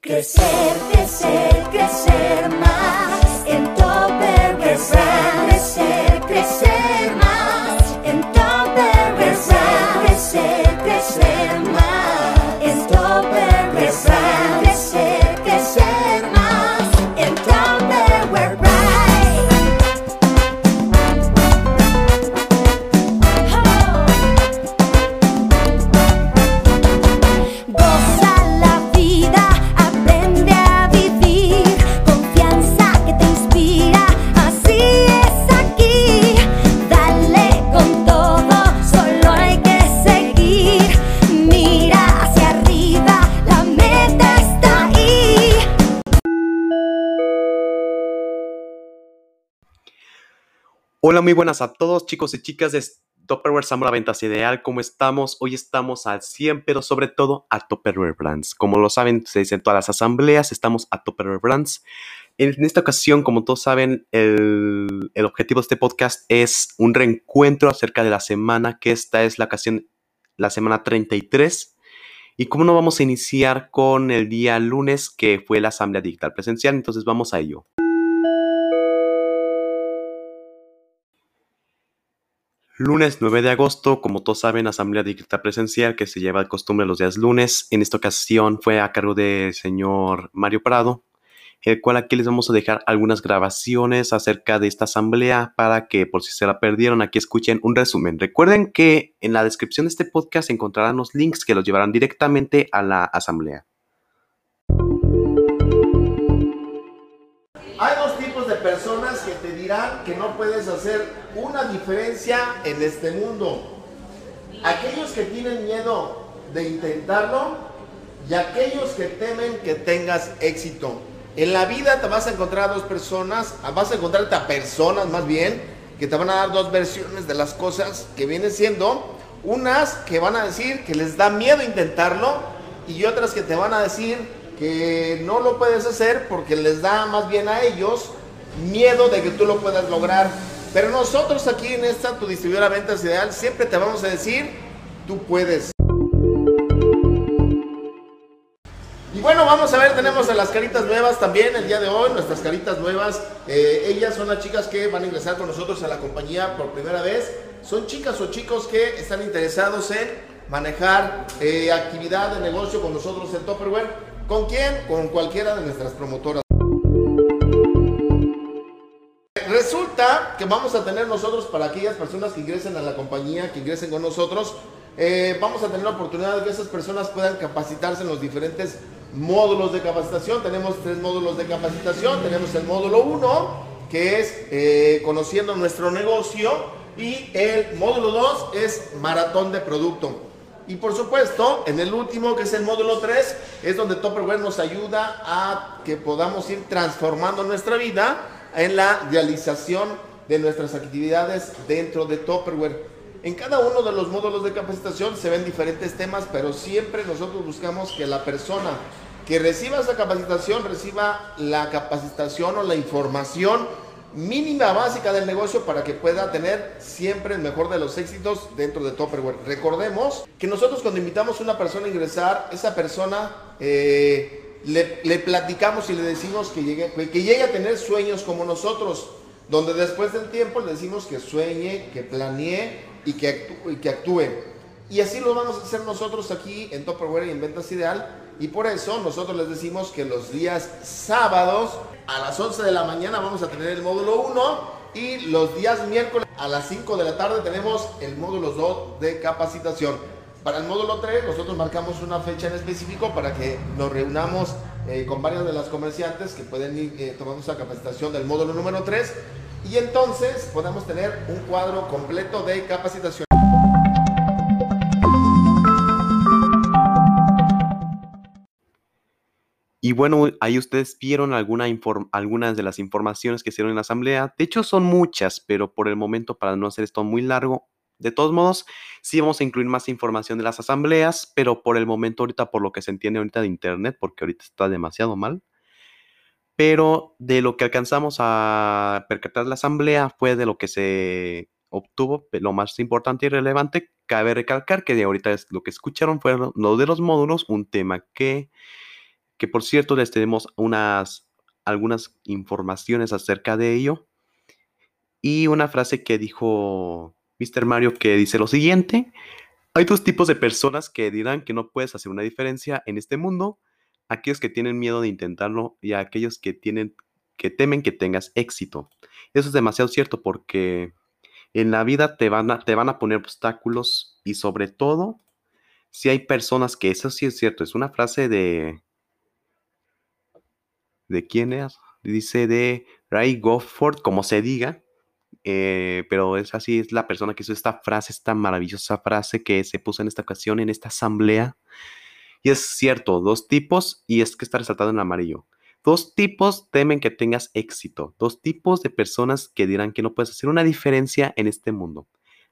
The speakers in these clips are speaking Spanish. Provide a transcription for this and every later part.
Crecer, crecer, crecer más Hola, muy buenas a todos, chicos y chicas de Topperware Zamora Ventas Ideal. ¿Cómo estamos? Hoy estamos al 100, pero sobre todo a Topperware Brands. Como lo saben, se dicen todas las asambleas, estamos a Topperware Brands. En esta ocasión, como todos saben, el, el objetivo de este podcast es un reencuentro acerca de la semana, que esta es la ocasión, la semana 33. Y como no vamos a iniciar con el día lunes, que fue la asamblea digital presencial, entonces vamos a ello. Lunes 9 de agosto, como todos saben, asamblea digital presencial que se lleva de costumbre los días lunes. En esta ocasión fue a cargo del señor Mario Prado, el cual aquí les vamos a dejar algunas grabaciones acerca de esta asamblea para que por si se la perdieron aquí escuchen un resumen. Recuerden que en la descripción de este podcast encontrarán los links que los llevarán directamente a la asamblea. Que no puedes hacer una diferencia en este mundo. Aquellos que tienen miedo de intentarlo y aquellos que temen que tengas éxito. En la vida te vas a encontrar a dos personas, vas a encontrarte a personas más bien, que te van a dar dos versiones de las cosas que vienen siendo. Unas que van a decir que les da miedo intentarlo y otras que te van a decir que no lo puedes hacer porque les da más bien a ellos miedo de que tú lo puedas lograr. Pero nosotros aquí en esta, tu distribuidora Ventas Ideal, siempre te vamos a decir, tú puedes. Y bueno, vamos a ver, tenemos a las caritas nuevas también el día de hoy, nuestras caritas nuevas. Eh, ellas son las chicas que van a ingresar con nosotros a la compañía por primera vez. Son chicas o chicos que están interesados en manejar eh, actividad de negocio con nosotros en Topperware. ¿Con quién? Con cualquiera de nuestras promotoras. Que vamos a tener nosotros, para aquellas personas que ingresen a la compañía, que ingresen con nosotros, eh, vamos a tener la oportunidad de que esas personas puedan capacitarse en los diferentes módulos de capacitación. Tenemos tres módulos de capacitación. Tenemos el módulo 1, que es eh, conociendo nuestro negocio, y el módulo 2 es maratón de producto. Y por supuesto, en el último, que es el módulo 3, es donde Topperware nos ayuda a que podamos ir transformando nuestra vida en la realización de nuestras actividades dentro de Topperware. En cada uno de los módulos de capacitación se ven diferentes temas, pero siempre nosotros buscamos que la persona que reciba esa capacitación reciba la capacitación o la información mínima básica del negocio para que pueda tener siempre el mejor de los éxitos dentro de Topperware. Recordemos que nosotros cuando invitamos a una persona a ingresar, esa persona eh, le, le platicamos y le decimos que llegue, que llegue a tener sueños como nosotros, donde después del tiempo le decimos que sueñe, que planee y que actúe. Y, así lo vamos a hacer nosotros aquí en Topperware y en Ventas Ideal. Y por eso nosotros les decimos que los días sábados a las 11 de la mañana vamos a tener el módulo 1 y los días miércoles a las 5 de la tarde tenemos el módulo 2 de capacitación. Para el módulo 3 nosotros marcamos una fecha en específico para que nos reunamos eh, con varias de las comerciantes que pueden ir eh, tomando esa capacitación del módulo número 3 y entonces podemos tener un cuadro completo de capacitación. Y bueno, ahí ustedes vieron alguna algunas de las informaciones que hicieron en la asamblea. De hecho, son muchas, pero por el momento, para no hacer esto muy largo, de todos modos, sí vamos a incluir más información de las asambleas, pero por el momento, ahorita, por lo que se entiende ahorita de internet, porque ahorita está demasiado mal. Pero de lo que alcanzamos a percatar la asamblea fue de lo que se obtuvo, lo más importante y relevante. Cabe recalcar que de ahorita es lo que escucharon fue lo de los módulos, un tema que que por cierto les tenemos unas, algunas informaciones acerca de ello. Y una frase que dijo Mr. Mario que dice lo siguiente. Hay dos tipos de personas que dirán que no puedes hacer una diferencia en este mundo. Aquellos que tienen miedo de intentarlo y aquellos que, tienen, que temen que tengas éxito. Eso es demasiado cierto porque en la vida te van a, te van a poner obstáculos y sobre todo si hay personas que eso sí es cierto. Es una frase de... ¿De quién es? Dice de Ray Gofford, como se diga, eh, pero es así, es la persona que hizo esta frase, esta maravillosa frase que se puso en esta ocasión, en esta asamblea. Y es cierto, dos tipos, y es que está resaltado en amarillo. Dos tipos temen que tengas éxito. Dos tipos de personas que dirán que no puedes hacer una diferencia en este mundo.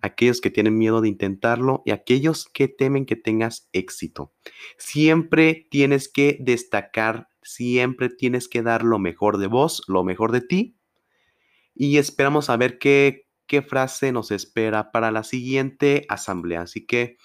Aquellos que tienen miedo de intentarlo y aquellos que temen que tengas éxito. Siempre tienes que destacar, siempre tienes que dar lo mejor de vos, lo mejor de ti y esperamos a ver qué, qué frase nos espera para la siguiente asamblea. Así que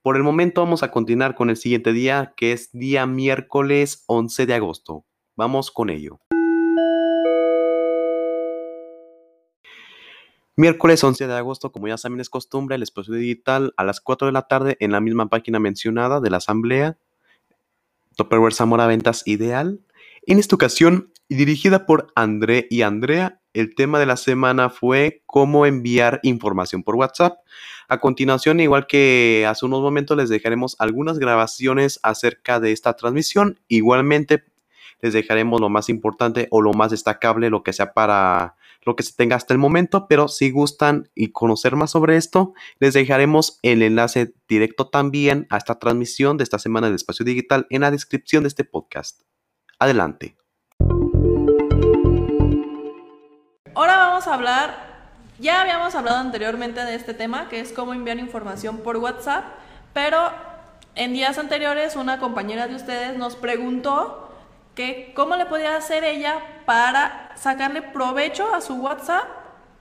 por el momento vamos a continuar con el siguiente día, que es día miércoles 11 de agosto. Vamos con ello. Miércoles 11 de agosto, como ya saben, es costumbre, el espacio digital a las 4 de la tarde en la misma página mencionada de la asamblea. Topperware Zamora Ventas Ideal. En esta ocasión, dirigida por André y Andrea, el tema de la semana fue cómo enviar información por WhatsApp. A continuación, igual que hace unos momentos, les dejaremos algunas grabaciones acerca de esta transmisión. Igualmente, les dejaremos lo más importante o lo más destacable, lo que sea para lo que se tenga hasta el momento, pero si gustan y conocer más sobre esto, les dejaremos el enlace directo también a esta transmisión de esta semana de Espacio Digital en la descripción de este podcast. Adelante. Ahora vamos a hablar, ya habíamos hablado anteriormente de este tema, que es cómo enviar información por WhatsApp, pero en días anteriores una compañera de ustedes nos preguntó que cómo le podía hacer ella para sacarle provecho a su WhatsApp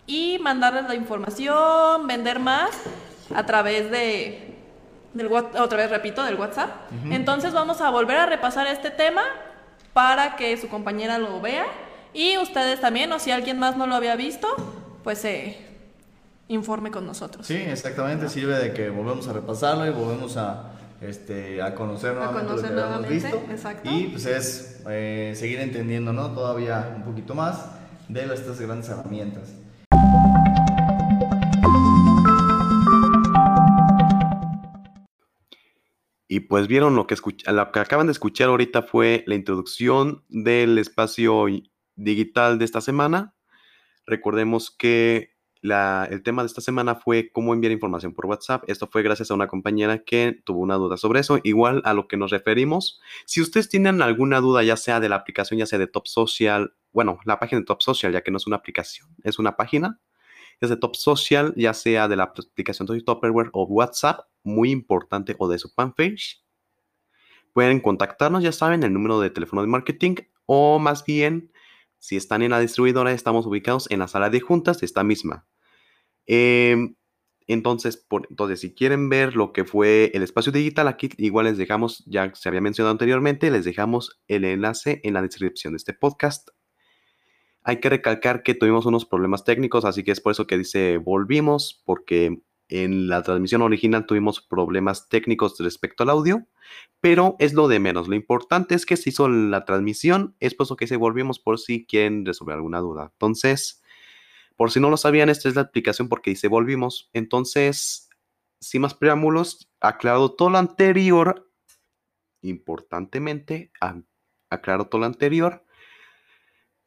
y mandarles la información, vender más a través de, del, otra vez repito, del WhatsApp. Entonces vamos a volver a repasar este tema para que su compañera lo vea y ustedes también, o si alguien más no lo había visto, pues se informe con nosotros. Sí, exactamente, sirve de que volvemos a repasarlo y volvemos a, este, a conocer nuevamente lo que habíamos visto. Exacto. Y pues es eh, seguir entendiendo, ¿no? Todavía un poquito más de estas grandes herramientas. Y pues vieron lo que, lo que acaban de escuchar ahorita fue la introducción del espacio digital de esta semana. Recordemos que el tema de esta semana fue cómo enviar información por WhatsApp. Esto fue gracias a una compañera que tuvo una duda sobre eso. Igual a lo que nos referimos. Si ustedes tienen alguna duda, ya sea de la aplicación, ya sea de Top Social, bueno, la página de Top Social, ya que no es una aplicación, es una página. Es de Top Social, ya sea de la aplicación de Topperware o WhatsApp, muy importante, o de su fanpage. Pueden contactarnos, ya saben, el número de teléfono de marketing o más bien si están en la distribuidora, estamos ubicados en la sala de juntas esta misma. Em, entonces, entonces, si quieren ver lo que fue el espacio digital, aquí igual les dejamos, ya se había mencionado anteriormente, les dejamos el enlace en la descripción de este podcast. Hay que recalcar que tuvimos unos problemas técnicos, así que es por eso que dice volvimos, porque en la transmisión original tuvimos problemas técnicos respecto al audio, pero es lo de menos. Lo importante es que se hizo la transmisión, es por eso que se volvimos por si quieren resolver alguna duda. Entonces, por si no lo sabían, esta es la aplicación porque dice volvimos. Entonces, sin más preámbulos, aclarado todo lo anterior, importantemente, aclarado todo lo anterior,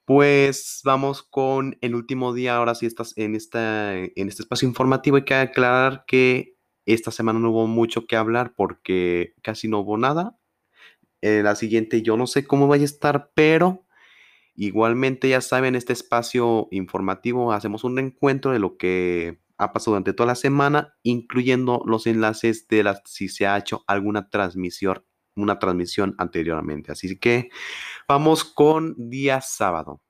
pues vamos con el último día, ahora sí estás en, esta, en este espacio informativo. Hay que aclarar que esta semana no hubo mucho que hablar porque casi no hubo nada. En la siguiente yo no sé cómo vaya a estar, pero igualmente ya saben, este espacio informativo hacemos un encuentro de lo que ha pasado durante toda la semana, incluyendo los enlaces de las si se ha hecho alguna transmisión una transmisión anteriormente. Así que vamos con día sábado.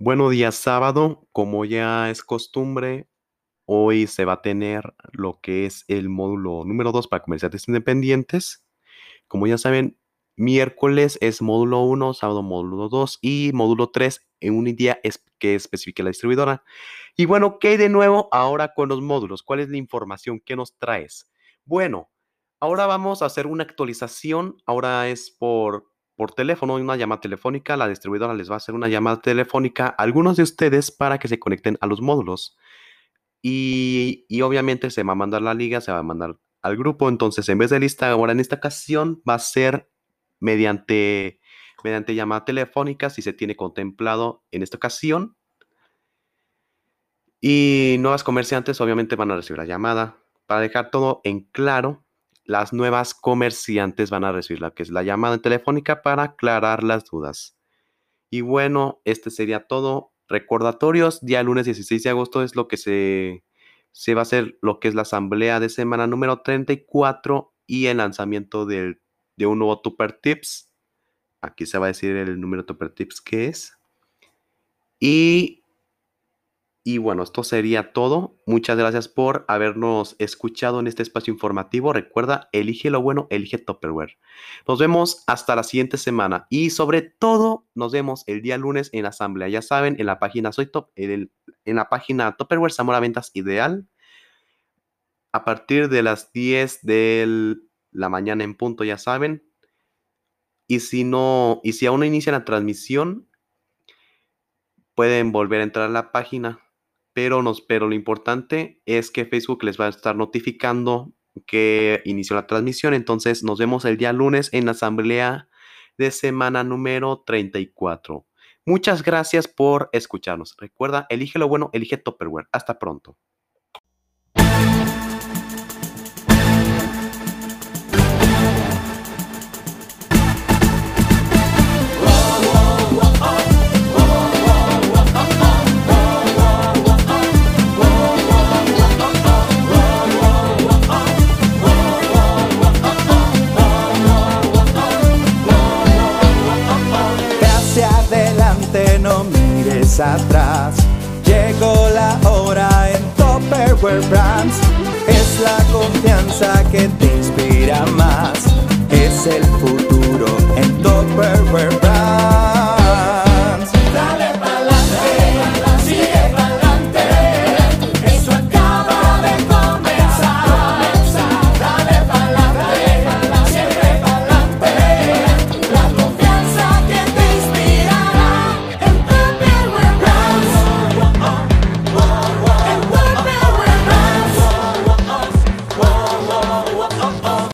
Bueno, día sábado, como ya es costumbre, hoy se va a tener lo que es el módulo número 2 para comerciantes independientes. Como ya saben, miércoles es módulo 1, sábado módulo 2 y módulo 3 en un día que especifique la distribuidora. Y bueno, ¿qué hay de nuevo ahora con los módulos? ¿Cuál es la información que nos traes? Bueno, ahora vamos a hacer una actualización. Ahora es por, por teléfono, una llamada telefónica. La distribuidora les va a hacer una llamada telefónica a algunos de ustedes para que se conecten a los módulos. Y, y obviamente se va a mandar la liga, se va a mandar al grupo. Entonces, en vez de lista, ahora en esta ocasión va a ser mediante mediante llamada telefónica si se tiene contemplado en esta ocasión. Y nuevas comerciantes obviamente van a recibir la llamada. Para dejar todo en claro, las nuevas comerciantes van a recibir la que es la llamada telefónica para aclarar las dudas. Y bueno, este sería todo. Recordatorios, día lunes 16 de agosto es lo que se, se va a hacer lo que es la asamblea de semana número 34 y el lanzamiento del, de un nuevo Tupper Tips Aquí se va a decir el número de Tips que es. Y, y bueno, esto sería todo. Muchas gracias por habernos escuchado en este espacio informativo. Recuerda, elige lo bueno, elige Topperware. Nos vemos hasta la siguiente semana. Y sobre todo, nos vemos el día lunes en la asamblea. Ya saben, en la página Soy Top, en, en la página Topperware Zamora Ventas Ideal. A partir de las 10 de la mañana en punto, ya saben, y si no, y si aún no inicia la transmisión, pueden volver a entrar a la página. Pero, nos, pero lo importante es que Facebook les va a estar notificando que inició la transmisión. Entonces nos vemos el día lunes en la asamblea de semana número 34. Muchas gracias por escucharnos. Recuerda, elige lo bueno, elige Topperware. Hasta pronto. Atrás. Llegó la hora en Topperware Brands. Es la confianza que te inspira más. Es el futuro en Topperware Brands.